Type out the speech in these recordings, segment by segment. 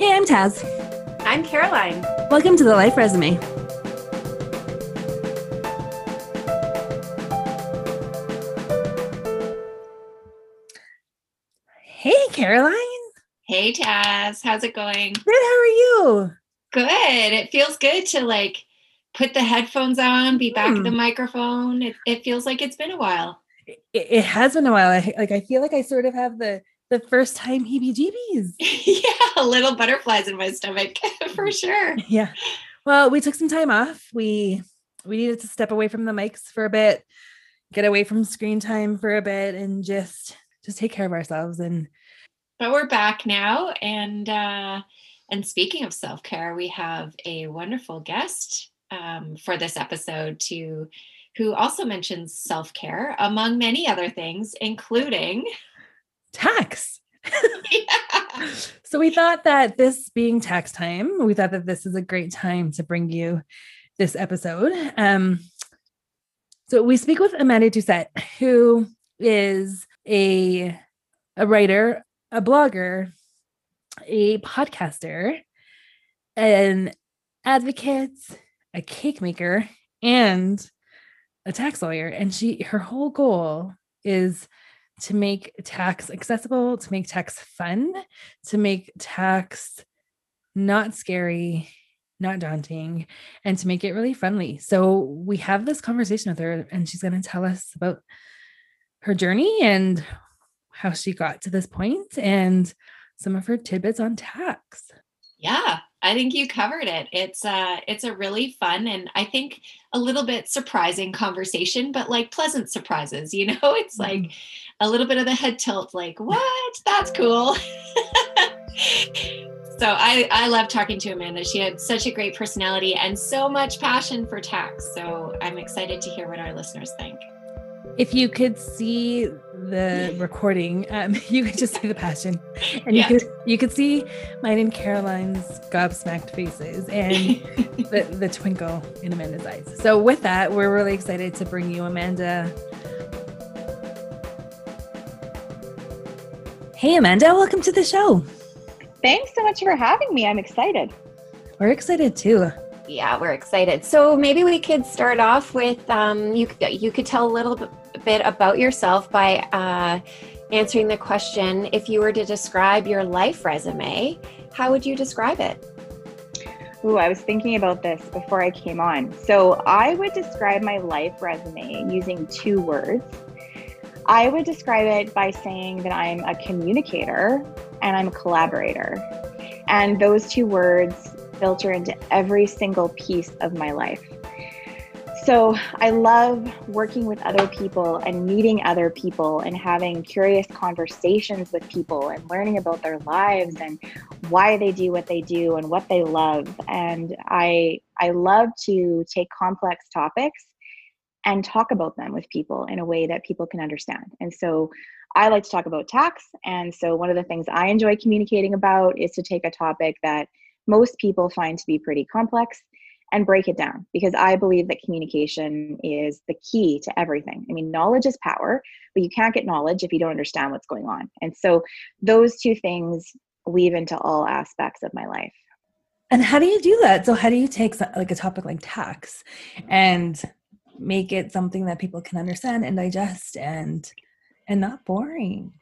Hey, I'm Taz. I'm Caroline. Welcome to the Life Resume. Hey, Caroline. Hey, Taz. How's it going? Good. How are you? Good. It feels good to like put the headphones on, be back at Hmm. the microphone. It, it feels like it's been a while. It, it has been a while. I, like I feel like I sort of have the the first time heebie-jeebies. yeah, little butterflies in my stomach for sure. Yeah. Well, we took some time off. We we needed to step away from the mics for a bit, get away from screen time for a bit, and just just take care of ourselves. And But we're back now, and uh, and speaking of self care, we have a wonderful guest um, for this episode to who also mentions self care among many other things, including tax. yeah. So we thought that this being tax time, we thought that this is a great time to bring you this episode. Um, so we speak with Amanda Doucette, who is a a writer, a blogger, a podcaster, an advocate, a cake maker, and a tax lawyer. And she her whole goal is to make tax accessible, to make tax fun, to make tax not scary, not daunting, and to make it really friendly. So we have this conversation with her, and she's going to tell us about her journey and how she got to this point and some of her tidbits on tax. Yeah, I think you covered it. It's uh it's a really fun and I think a little bit surprising conversation, but like pleasant surprises, you know? It's like a little bit of the head tilt, like, what? That's cool. so I I love talking to Amanda. She had such a great personality and so much passion for tax. So I'm excited to hear what our listeners think. If you could see the recording, um, you could just see the passion, and Yeah. you could you could see mine and Caroline's gobsmacked faces and the, the twinkle in Amanda's eyes. So with that, we're really excited to bring you Amanda. Hey Amanda, welcome to the show. Thanks so much for having me. I'm excited. We're excited too. Yeah, we're excited. So maybe we could start off with um, you. You could tell a little bit- about yourself by uh, answering the question: If you were to describe your life resume, how would you describe it? Ooh, I was thinking about this before I came on. So I would describe my life resume using two words. I would describe it by saying that I'm a communicator and I'm a collaborator. And those two words filter into every single piece of my life. So I love working with other people and meeting other people and having curious conversations with people and learning about their lives and why they do what they do and what they love. And I I love to take complex topics and talk about them with people in a way that people can understand. And so I like to talk about tax. And so one of the things I enjoy communicating about is to take a topic that most people find to be pretty complex and break it down because I believe that communication is the key to everything. I mean, knowledge is power, but you can't get knowledge if you don't understand what's going on. And so those two things weave into all aspects of my life. And how do you do that? So how do you take like a topic like tax and make it something that people can understand and digest and and not boring?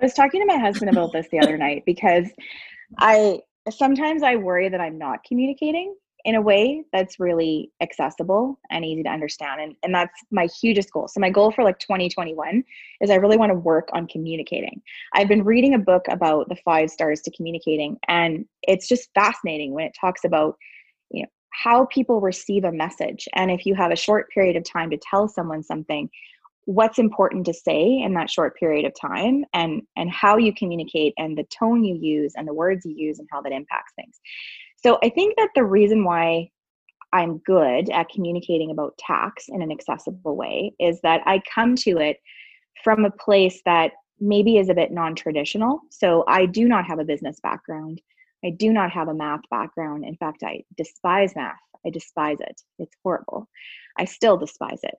I was talking to my husband about this the other night because I sometimes I worry that I'm not communicating in a way that's really accessible and easy to understand. And, and that's my hugest goal. So, my goal for like 2021 is I really want to work on communicating. I've been reading a book about the five stars to communicating, and it's just fascinating when it talks about, you know, how people receive a message. And if you have a short period of time to tell someone something, what's important to say in that short period of time and and how you communicate and the tone you use and the words you use and how that impacts things. So i think that the reason why i'm good at communicating about tax in an accessible way is that i come to it from a place that maybe is a bit non-traditional. So i do not have a business background. I do not have a math background. In fact i despise math. I despise it. It's horrible. I still despise it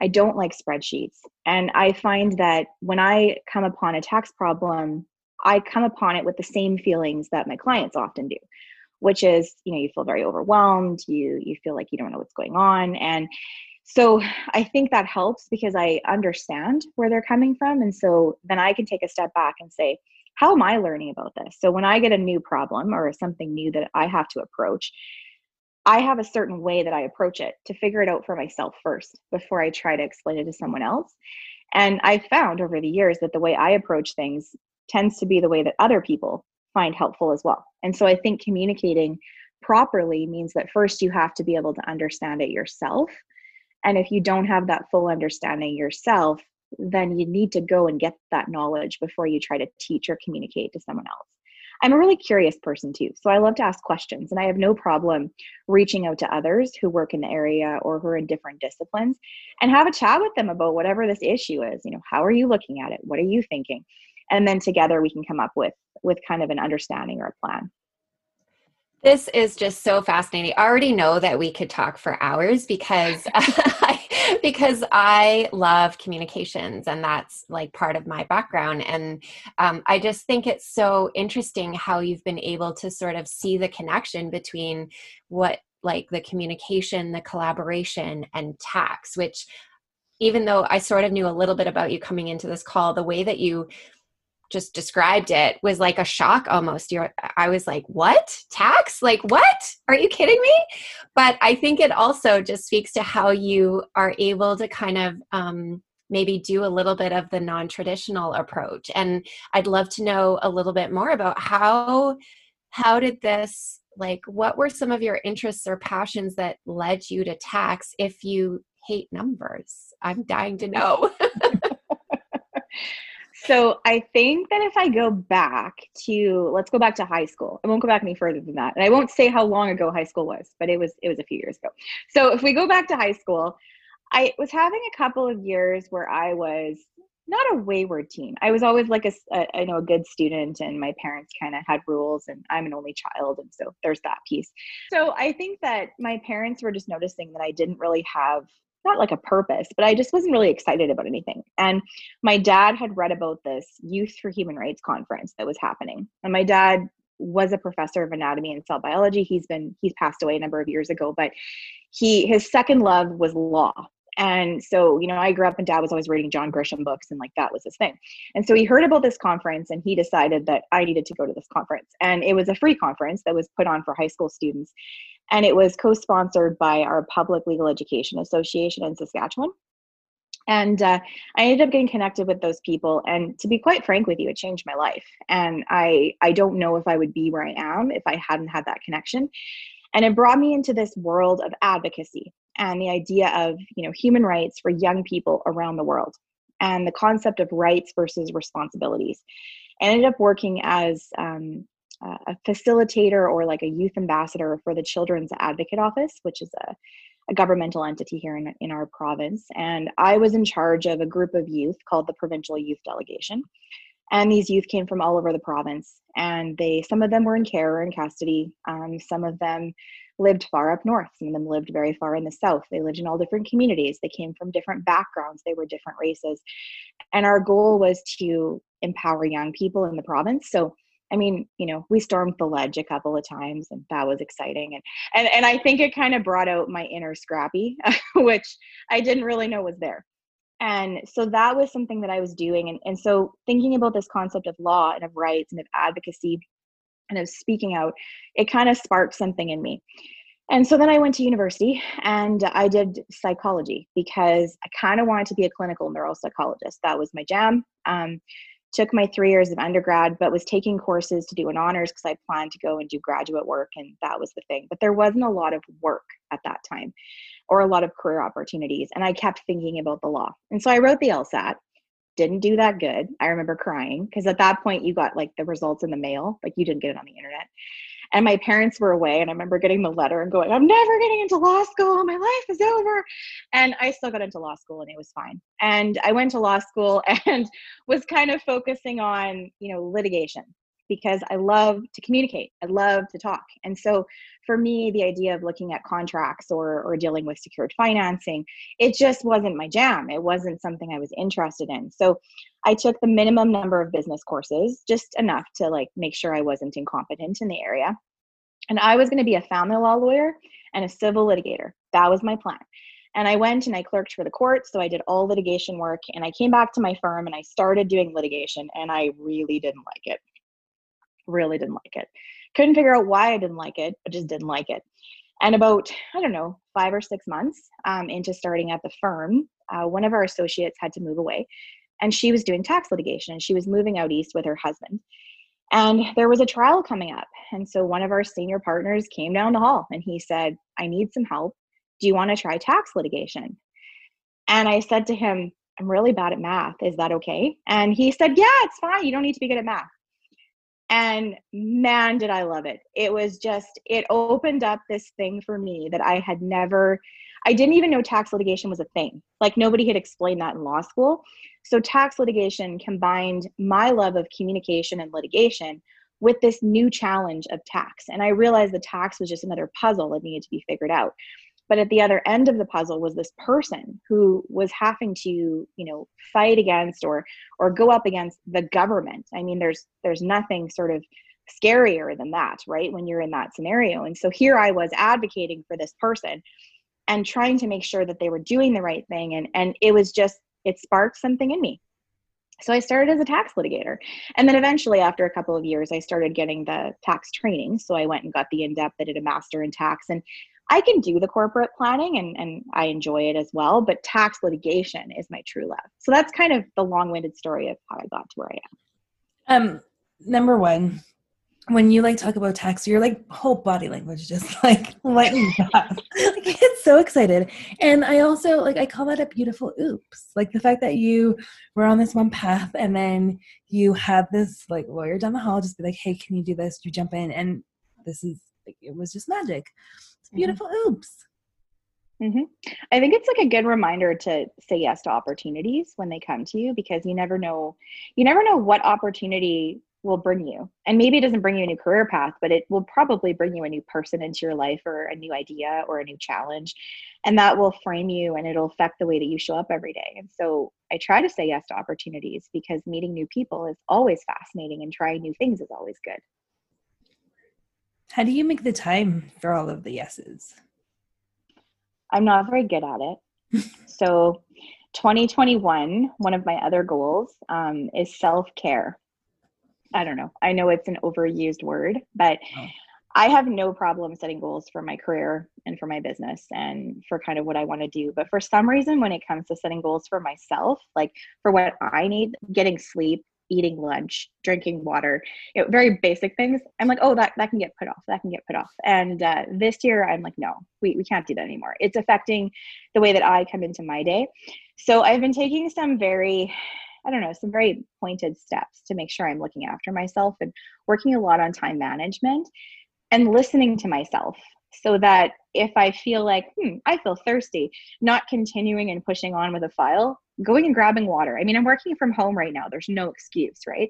I don't like spreadsheets. And I find that when I come upon a tax problem I come upon it with the same feelings that my clients often do, which is, you know, you feel very overwhelmed, you you feel like you don't know what's going on and so I think that helps because I understand where they're coming from and so then I can take a step back and say, how am I learning about this? So when I get a new problem or something new that I have to approach, I have a certain way that I approach it to figure it out for myself first before I try to explain it to someone else. And I've found over the years that the way I approach things tends to be the way that other people find helpful as well. And so I think communicating properly means that first you have to be able to understand it yourself. And if you don't have that full understanding yourself, then you need to go and get that knowledge before you try to teach or communicate to someone else. I'm a really curious person too. So I love to ask questions and I have no problem reaching out to others who work in the area or who are in different disciplines and have a chat with them about whatever this issue is. You know, how are you looking at it? What are you thinking? And then together we can come up with with kind of an understanding or a plan. This is just so fascinating. I already know that we could talk for hours because I, because I love communications and that's like part of my background. And um, I just think it's so interesting how you've been able to sort of see the connection between what like the communication, the collaboration, and tax, which even though I sort of knew a little bit about you coming into this call, the way that you just described it was like a shock almost. You're i was like what? Tax? Like what? Are you kidding me? But i think it also just speaks to how you are able to kind of um, maybe do a little bit of the non-traditional approach. And i'd love to know a little bit more about how how did this like what were some of your interests or passions that led you to tax if you hate numbers? I'm dying to know So I think that if I go back to let's go back to high school. I won't go back any further than that. And I won't say how long ago high school was, but it was it was a few years ago. So if we go back to high school, I was having a couple of years where I was not a wayward teen. I was always like a, a I know a good student and my parents kind of had rules and I'm an only child and so there's that piece. So I think that my parents were just noticing that I didn't really have not like a purpose, but I just wasn't really excited about anything. And my dad had read about this Youth for Human Rights conference that was happening. And my dad was a professor of anatomy and cell biology. He's been he's passed away a number of years ago, but he his second love was law. And so, you know, I grew up and dad was always reading John Grisham books and like that was his thing. And so he heard about this conference and he decided that I needed to go to this conference. And it was a free conference that was put on for high school students and it was co-sponsored by our Public Legal Education Association in Saskatchewan. And uh, I ended up getting connected with those people, and to be quite frank with you, it changed my life. And I I don't know if I would be where I am if I hadn't had that connection. And it brought me into this world of advocacy and the idea of you know human rights for young people around the world, and the concept of rights versus responsibilities. I ended up working as um, a facilitator or like a youth ambassador for the Children's Advocate Office, which is a, a governmental entity here in, in our province. And I was in charge of a group of youth called the Provincial Youth Delegation. And these youth came from all over the province, and they some of them were in care or in custody. Um, some of them lived far up north. Some of them lived very far in the south. They lived in all different communities. They came from different backgrounds. They were different races, and our goal was to empower young people in the province. So I mean, you know, we stormed the ledge a couple of times and that was exciting. And and, and I think it kind of brought out my inner scrappy, which I didn't really know was there. And so that was something that I was doing. And, and so thinking about this concept of law and of rights and of advocacy and of speaking out, it kind of sparked something in me. And so then I went to university and I did psychology because I kind of wanted to be a clinical neuropsychologist. That was my jam. Um, took my three years of undergrad, but was taking courses to do an honors because I planned to go and do graduate work, and that was the thing. But there wasn't a lot of work at that time or a lot of career opportunities. And I kept thinking about the law. And so I wrote the LSAT, didn't do that good. I remember crying because at that point you got like the results in the mail, like you didn't get it on the internet. And my parents were away, and I remember getting the letter and going, I'm never getting into law school. My life is over. And I still got into law school, and it was fine. And I went to law school and was kind of focusing on, you know, litigation. Because I love to communicate. I love to talk. And so for me, the idea of looking at contracts or, or dealing with secured financing, it just wasn't my jam. It wasn't something I was interested in. So I took the minimum number of business courses, just enough to like make sure I wasn't incompetent in the area. And I was going to be a family law lawyer and a civil litigator. That was my plan. And I went and I clerked for the court. So I did all litigation work and I came back to my firm and I started doing litigation and I really didn't like it. Really didn't like it. Couldn't figure out why I didn't like it, but just didn't like it. And about, I don't know, five or six months um, into starting at the firm, uh, one of our associates had to move away and she was doing tax litigation and she was moving out east with her husband. And there was a trial coming up. And so one of our senior partners came down the hall and he said, I need some help. Do you want to try tax litigation? And I said to him, I'm really bad at math. Is that okay? And he said, Yeah, it's fine. You don't need to be good at math. And man, did I love it. It was just, it opened up this thing for me that I had never, I didn't even know tax litigation was a thing. Like nobody had explained that in law school. So, tax litigation combined my love of communication and litigation with this new challenge of tax. And I realized the tax was just another puzzle that needed to be figured out. But at the other end of the puzzle was this person who was having to, you know, fight against or or go up against the government. I mean, there's there's nothing sort of scarier than that, right? When you're in that scenario. And so here I was advocating for this person and trying to make sure that they were doing the right thing and and it was just it sparked something in me so i started as a tax litigator and then eventually after a couple of years i started getting the tax training so i went and got the in-depth i did a master in tax and i can do the corporate planning and, and i enjoy it as well but tax litigation is my true love so that's kind of the long-winded story of how i got to where i am um number one when you like talk about tax, your like whole body language just like lightens up. like I get so excited. And I also like I call that a beautiful oops. Like the fact that you were on this one path and then you had this like lawyer down the hall just be like, hey, can you do this? You jump in and this is like it was just magic. It's mm-hmm. beautiful mm-hmm. oops. Mm-hmm. I think it's like a good reminder to say yes to opportunities when they come to you because you never know, you never know what opportunity will bring you. And maybe it doesn't bring you a new career path, but it will probably bring you a new person into your life or a new idea or a new challenge. And that will frame you and it'll affect the way that you show up every day. And so I try to say yes to opportunities because meeting new people is always fascinating and trying new things is always good. How do you make the time for all of the yeses? I'm not very good at it. so 2021, one of my other goals um, is self care. I don't know. I know it's an overused word, but oh. I have no problem setting goals for my career and for my business and for kind of what I want to do. But for some reason, when it comes to setting goals for myself, like for what I need, getting sleep, eating lunch, drinking water, you know, very basic things, I'm like, oh, that, that can get put off. That can get put off. And uh, this year, I'm like, no, we, we can't do that anymore. It's affecting the way that I come into my day. So I've been taking some very I don't know, some very pointed steps to make sure I'm looking after myself and working a lot on time management and listening to myself so that if I feel like, hmm, I feel thirsty, not continuing and pushing on with a file, going and grabbing water. I mean, I'm working from home right now. There's no excuse, right?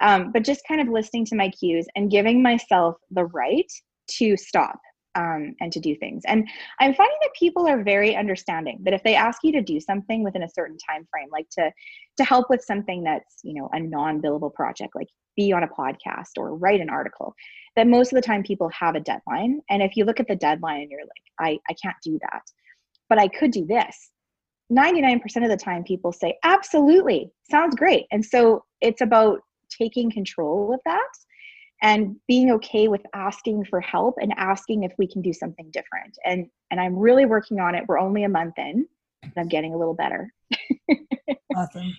Um, but just kind of listening to my cues and giving myself the right to stop um, and to do things. And I'm finding that people are very understanding. That if they ask you to do something within a certain time frame, like to to help with something that's you know a non-billable project, like be on a podcast or write an article, that most of the time people have a deadline. And if you look at the deadline and you're like, I I can't do that, but I could do this. 99% of the time people say absolutely sounds great. And so it's about taking control of that and being okay with asking for help and asking if we can do something different. And and i'm really working on it. We're only a month in and i'm getting a little better. Awesome.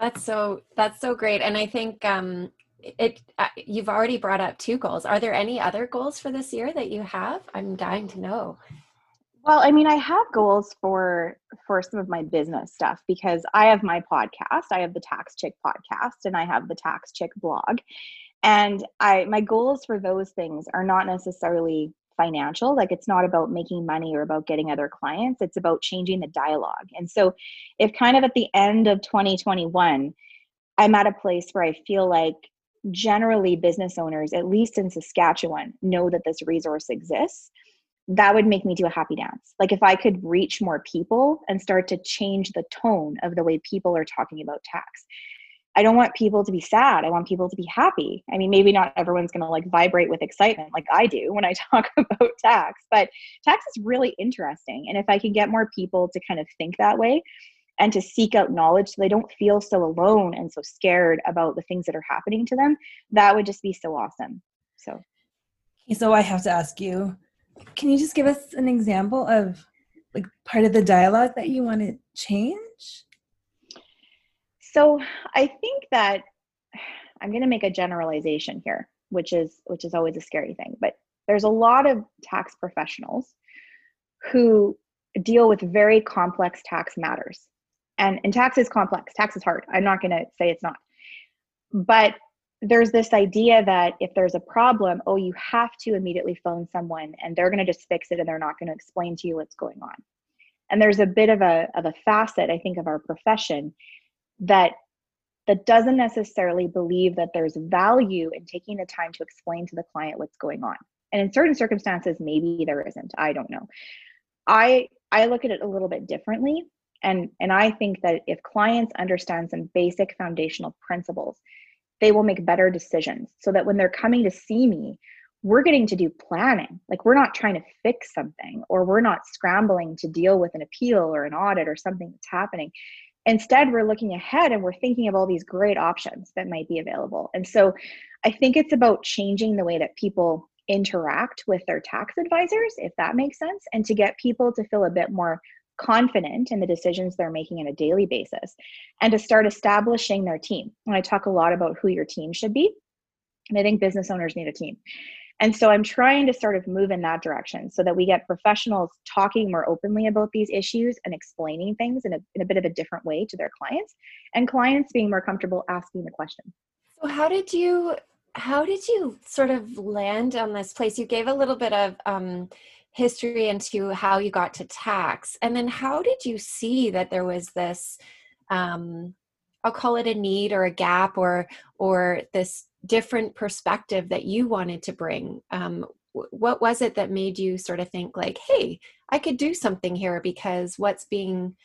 That's so that's so great. And i think um it uh, you've already brought up two goals. Are there any other goals for this year that you have? I'm dying to know well, I mean, I have goals for for some of my business stuff because I have my podcast. I have the Tax Chick podcast and I have the Tax Chick blog. And I my goals for those things are not necessarily financial. Like it's not about making money or about getting other clients. It's about changing the dialogue. And so if kind of at the end of 2021 I'm at a place where I feel like generally business owners, at least in Saskatchewan, know that this resource exists. That would make me do a happy dance. Like if I could reach more people and start to change the tone of the way people are talking about tax. I don't want people to be sad. I want people to be happy. I mean, maybe not everyone's going to like vibrate with excitement like I do when I talk about tax, but tax is really interesting. And if I can get more people to kind of think that way and to seek out knowledge so they don't feel so alone and so scared about the things that are happening to them, that would just be so awesome. So, so I have to ask you, can you just give us an example of like part of the dialogue that you want to change? So I think that I'm going to make a generalization here, which is which is always a scary thing. But there's a lot of tax professionals who deal with very complex tax matters. And and tax is complex. Tax is hard. I'm not going to say it's not. But there's this idea that if there's a problem, oh, you have to immediately phone someone and they're going to just fix it and they're not going to explain to you what's going on. And there's a bit of a of a facet, I think, of our profession that that doesn't necessarily believe that there's value in taking the time to explain to the client what's going on. And in certain circumstances, maybe there isn't. I don't know. I I look at it a little bit differently. And, and I think that if clients understand some basic foundational principles, they will make better decisions so that when they're coming to see me, we're getting to do planning. Like we're not trying to fix something or we're not scrambling to deal with an appeal or an audit or something that's happening. Instead, we're looking ahead and we're thinking of all these great options that might be available. And so I think it's about changing the way that people interact with their tax advisors, if that makes sense, and to get people to feel a bit more confident in the decisions they're making on a daily basis and to start establishing their team. And I talk a lot about who your team should be. And I think business owners need a team. And so I'm trying to sort of move in that direction so that we get professionals talking more openly about these issues and explaining things in a, in a bit of a different way to their clients and clients being more comfortable asking the question. So how did you how did you sort of land on this place? You gave a little bit of um, history into how you got to tax, and then how did you see that there was this um, I'll call it a need or a gap or or this different perspective that you wanted to bring um, what was it that made you sort of think like hey i could do something here because what's being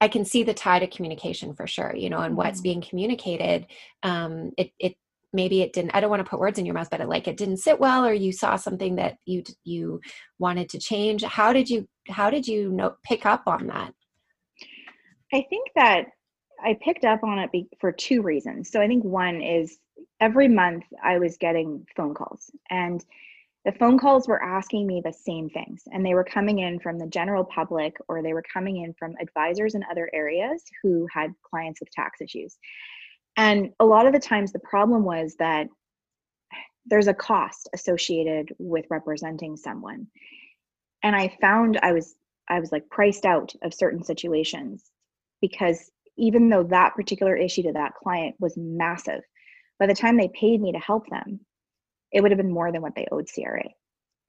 i can see the tide of communication for sure you know and what's mm-hmm. being communicated um, it, it maybe it didn't i don't want to put words in your mouth but it like it didn't sit well or you saw something that you you wanted to change. How did you how did you know pick up on that? I think that i picked up on it be, for two reasons. So i think one is every month I was getting phone calls and the phone calls were asking me the same things and they were coming in from the general public or they were coming in from advisors in other areas who had clients with tax issues and a lot of the times the problem was that there's a cost associated with representing someone. And i found i was i was like priced out of certain situations because even though that particular issue to that client was massive by the time they paid me to help them it would have been more than what they owed cra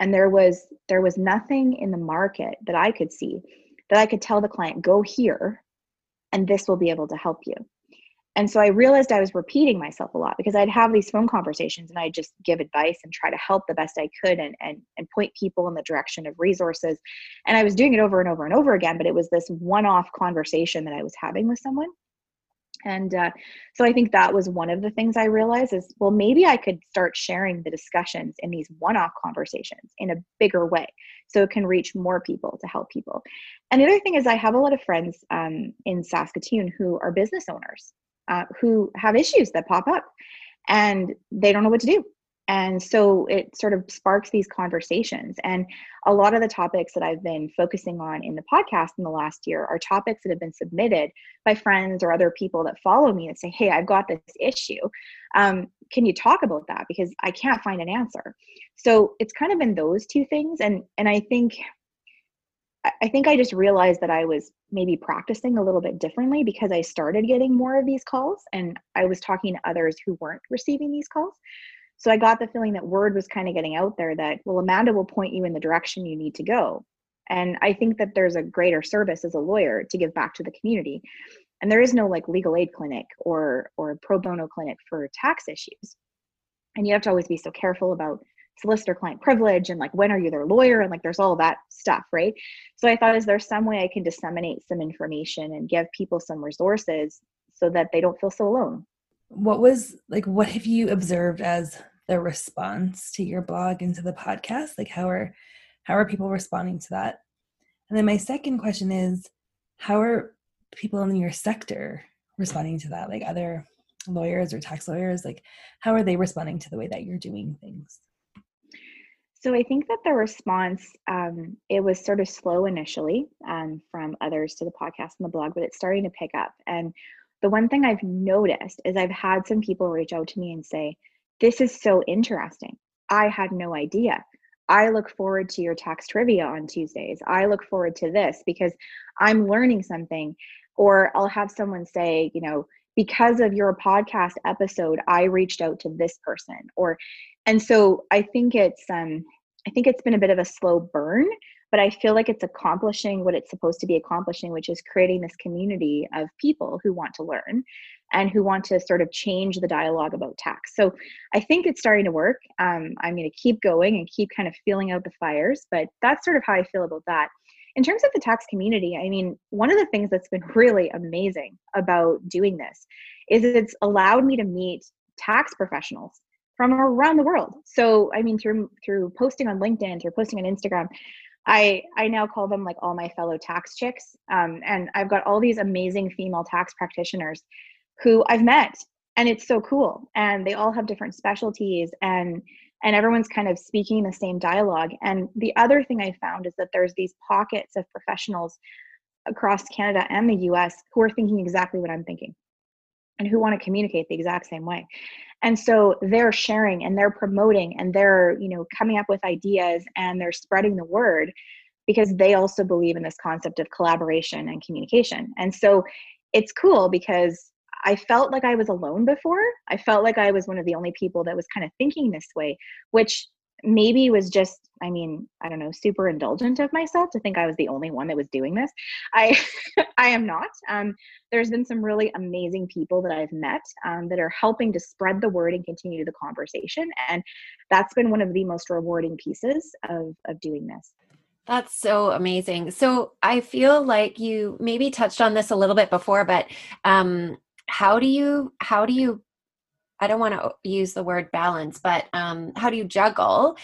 and there was there was nothing in the market that i could see that i could tell the client go here and this will be able to help you and so i realized i was repeating myself a lot because i'd have these phone conversations and i'd just give advice and try to help the best i could and, and and point people in the direction of resources. And i was doing it over and over and over again but it was this one-off conversation that i was having with someone. And uh, so i think that was one of the things i realized is well maybe i could start sharing the discussions in these one-off conversations in a bigger way so it can reach more people to help people. And the other thing is i have a lot of friends um, in saskatoon who are business owners uh, who have issues that pop up and they don't know what to do and so it sort of sparks these conversations. And a lot of the topics that I've been focusing on in the podcast in the last year are topics that have been submitted by friends or other people that follow me and say, Hey, I've got this issue. Um, can you talk about that? Because I can't find an answer. So it's kind of been those two things. And, and I think I think I just realized that I was maybe practicing a little bit differently because I started getting more of these calls and I was talking to others who weren't receiving these calls. So I got the feeling that word was kind of getting out there that, well, Amanda will point you in the direction you need to go. And I think that there's a greater service as a lawyer to give back to the community. and there is no like legal aid clinic or or pro bono clinic for tax issues and you have to always be so careful about solicitor client privilege and like when are you their lawyer and like there's all that stuff right? So i thought is there some way i can disseminate some information and give people some resources so that they don't feel so alone? What was like what have you observed as the response to your blog and to the podcast? Like how are how are people responding to that? And then my second question is how are people in your sector responding to that? Like other lawyers or tax lawyers like how are they responding to the way that you're doing things so I think that the response um, it was sort of slow initially um, from others to the podcast and the blog, but it's starting to pick up. And the one thing I've noticed is I've had some people reach out to me and say, "This is so interesting. I had no idea. I look forward to your tax trivia on Tuesdays. I look forward to this because I'm learning something." Or I'll have someone say, you know, because of your podcast episode, I reached out to this person. Or and so I think it's um I think it's been a bit of a slow burn, but I feel like it's accomplishing what it's supposed to be accomplishing, which is creating this community of people who want to learn and who want to sort of change the dialogue about tax. So I think it's starting to work. Um, I'm going to keep going and keep kind of feeling out the fires, but that's sort of how I feel about that. In terms of the tax community, I mean, one of the things that's been really amazing about doing this is it's allowed me to meet tax professionals from around the world. So I mean through through posting on LinkedIn, through posting on Instagram, I I now call them like all my fellow tax chicks. Um, and I've got all these amazing female tax practitioners who I've met and it's so cool. And they all have different specialties and and everyone's kind of speaking the same dialogue. And the other thing I found is that there's these pockets of professionals across Canada and the US who are thinking exactly what I'm thinking and who want to communicate the exact same way and so they're sharing and they're promoting and they're you know coming up with ideas and they're spreading the word because they also believe in this concept of collaboration and communication. And so it's cool because i felt like i was alone before. I felt like i was one of the only people that was kind of thinking this way which maybe was just i mean i don't know super indulgent of myself to think i was the only one that was doing this. I i am not. Um, there's been some really amazing people that i've met um, that are helping to spread the word and continue the conversation and that's been one of the most rewarding pieces of of doing this. That's so amazing. So I feel like you maybe touched on this a little bit before, but um, how do you how do you I don't want to use the word balance, but um, how do you juggle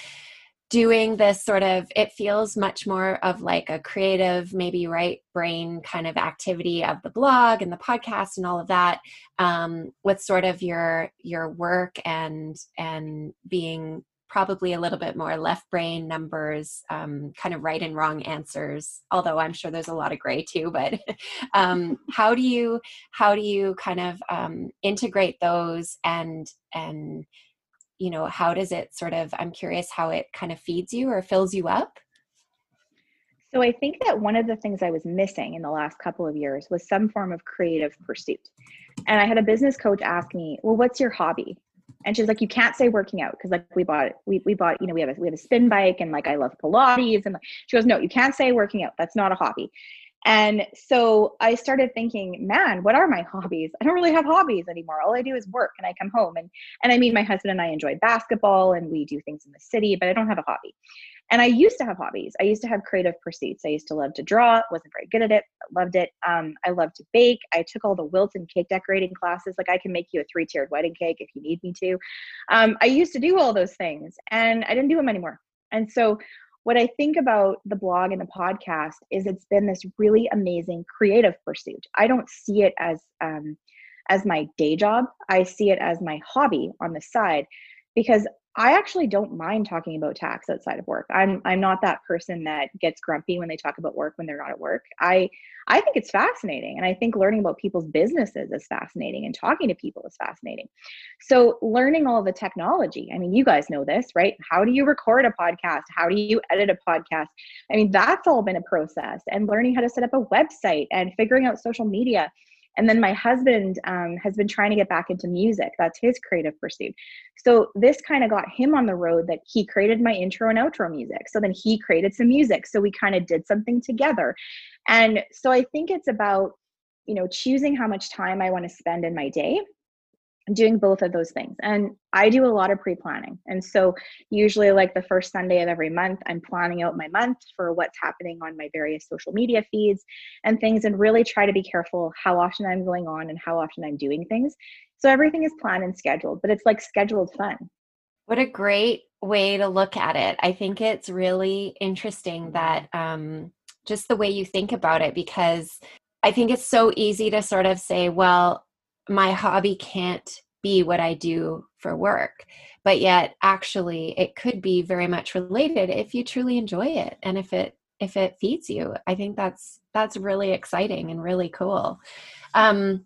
doing this sort of, it feels much more of like a creative, maybe right brain kind of activity of the blog and the podcast and all of that um, with sort of your, your work and, and being probably a little bit more left brain numbers, um, kind of right and wrong answers. Although I'm sure there's a lot of gray too. But um, how do you how do you kind of um, integrate those and and you know how does it sort of? I'm curious how it kind of feeds you or fills you up. So I think that one of the things I was missing in the last couple of years was some form of creative pursuit. And I had a business coach ask me, "Well, what's your hobby?" And she's like you can't say working out because like we bought we, we bought you know we have a we have a spin bike and like i love pilates and she goes no you can't say working out that's not a hobby and so I started thinking, man, what are my hobbies? I don't really have hobbies anymore. All I do is work and I come home and and I mean my husband and I enjoy basketball and we do things in the city, but I don't have a hobby. And I used to have hobbies. I used to have creative pursuits. I used to love to draw, wasn't very good at it, loved it. Um, I love to bake. I took all the Wilton cake decorating classes. Like I can make you a three tiered wedding cake if you need me to. Um, I used to do all those things and I didn't do them anymore. And so what I think about the blog and the podcast is it's been this really amazing creative pursuit. I don't see it as um, as my day job. I see it as my hobby on the side because I actually don't mind talking about tax outside of work. I'm I'm not that person that gets grumpy when they talk about work when they're not at work. I I think it's fascinating and I think learning about people's businesses is fascinating and talking to people is fascinating. So learning all the technology. I mean, you guys know this, right? How do you record a podcast? How do you edit a podcast? I mean, that's all been a process and learning how to set up a website and figuring out social media and then my husband um, has been trying to get back into music. That's his creative pursuit. So this kind of got him on the road that he created my intro and outro music. So then he created some music. So we kind of did something together. And so I think it's about you know, choosing how much time I want to spend in my day doing both of those things. And I do a lot of pre planning. And so, usually, like the first Sunday of every month, I'm planning out my month for what's happening on my various social media feeds and things, and really try to be careful how often I'm going on and how often I'm doing things. So, everything is planned and scheduled, but it's like scheduled fun. What a great way to look at it. I think it's really interesting that um, just the way you think about it, because I think it's so easy to sort of say, well, my hobby can't be what I do for work. But yet actually it could be very much related if you truly enjoy it and if it if it feeds you. I think that's that's really exciting and really cool. Um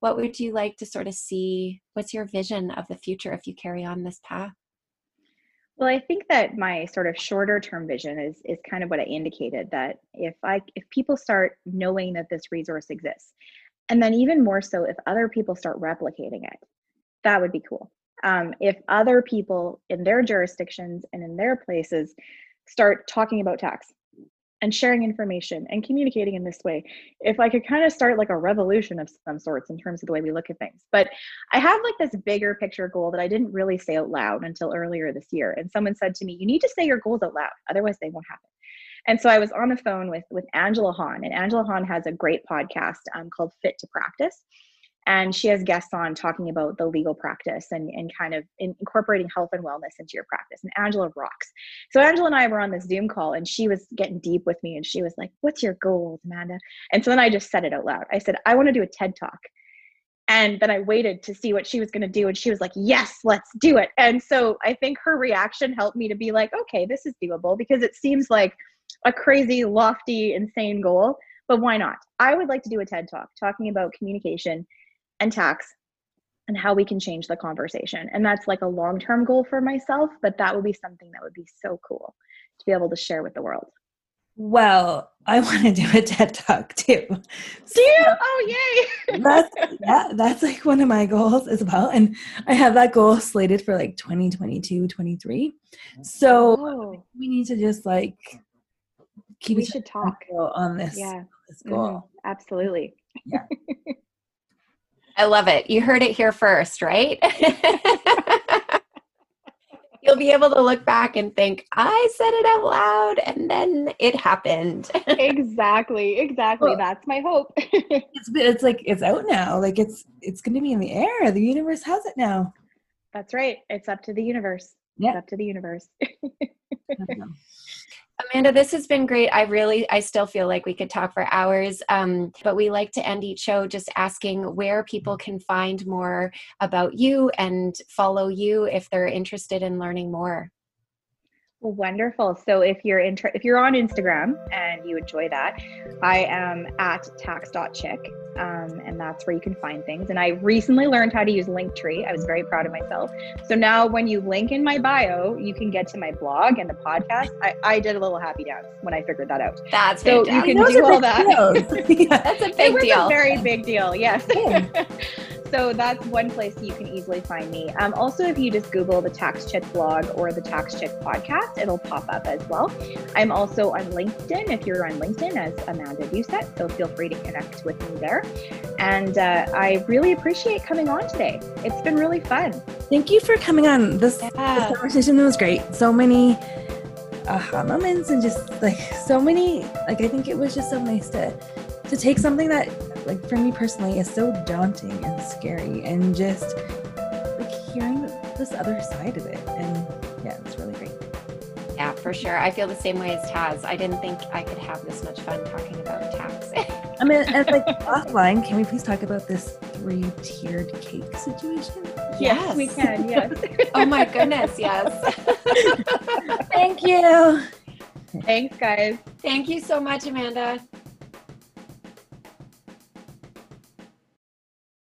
what would you like to sort of see what's your vision of the future if you carry on this path? Well, I think that my sort of shorter term vision is is kind of what I indicated that if I if people start knowing that this resource exists and then even more so if other people start replicating it that would be cool. Um, if other people in their jurisdictions and in their places start talking about tax and sharing information and communicating in this way if i could kind of start like a revolution of some sorts in terms of the way we look at things. But i have like this bigger picture goal that i didn't really say out loud until earlier this year and someone said to me you need to say your goals out loud otherwise they won't happen and so I was on the phone with with Angela Hahn, and Angela Hahn has a great podcast um, called Fit to Practice. And she has guests on talking about the legal practice and, and kind of in, incorporating health and wellness into your practice. And Angela rocks. So Angela and I were on this Zoom call and she was getting deep with me and she was like, What's your goals, Amanda? And so then I just said it out loud. I said, I want to do a TED talk. And then I waited to see what she was going to do. And she was like, Yes, let's do it. And so I think her reaction helped me to be like, Okay, this is doable because it seems like a crazy, lofty, insane goal, but why not? I would like to do a TED talk talking about communication and tax and how we can change the conversation. And that's like a long term goal for myself, but that would be something that would be so cool to be able to share with the world. Well, I want to do a TED talk too. Do you? Oh, yay! that's yeah, that's like one of my goals as well, and I have that goal slated for like 2022, 23. So oh. we need to just like keep we should talk on this, yeah. this goal. Mm-hmm. Absolutely. Yeah. I love it. You heard it here first, right? You'll be able to look back and think, I said it out loud and then it happened. exactly. Exactly. Well, That's my hope. it's it's like it's out now. Like it's it's gonna be in the air. The universe has it now. That's right. It's up to the universe. Yeah. It's up to the universe. Amanda, this has been great. I really, I still feel like we could talk for hours, um, but we like to end each show just asking where people can find more about you and follow you if they're interested in learning more. Wonderful. So if you're inter- if you're on Instagram and you enjoy that, I am at tax.chick, um, and that's where you can find things. And I recently learned how to use Linktree. I was very proud of myself. So now when you link in my bio, you can get to my blog and the podcast. I, I did a little happy dance when I figured that out. That's so fantastic. you can do all that. That's a big it deal. a very big deal. Yes. so that's one place you can easily find me. Um, also, if you just Google the Tax Chick blog or the Tax Chick podcast, it'll pop up as well. I'm also on LinkedIn if you're on LinkedIn as Amanda Doucette, so feel free to connect with me there. And uh, I really appreciate coming on today. It's been really fun. Thank you for coming on. This, yeah. this conversation was great. So many aha moments and just like so many like I think it was just so nice to to take something that like for me personally is so daunting and scary and just like hearing this other side of it. And yeah it's really great. Yeah for sure. I feel the same way as taz. I didn't think i could have this much fun talking about tax i mean as like offline can we please talk about this three tiered cake situation? Yes, yes we can yes. Oh my goodness yes. Thank you. Thanks guys. Thank you so much amanda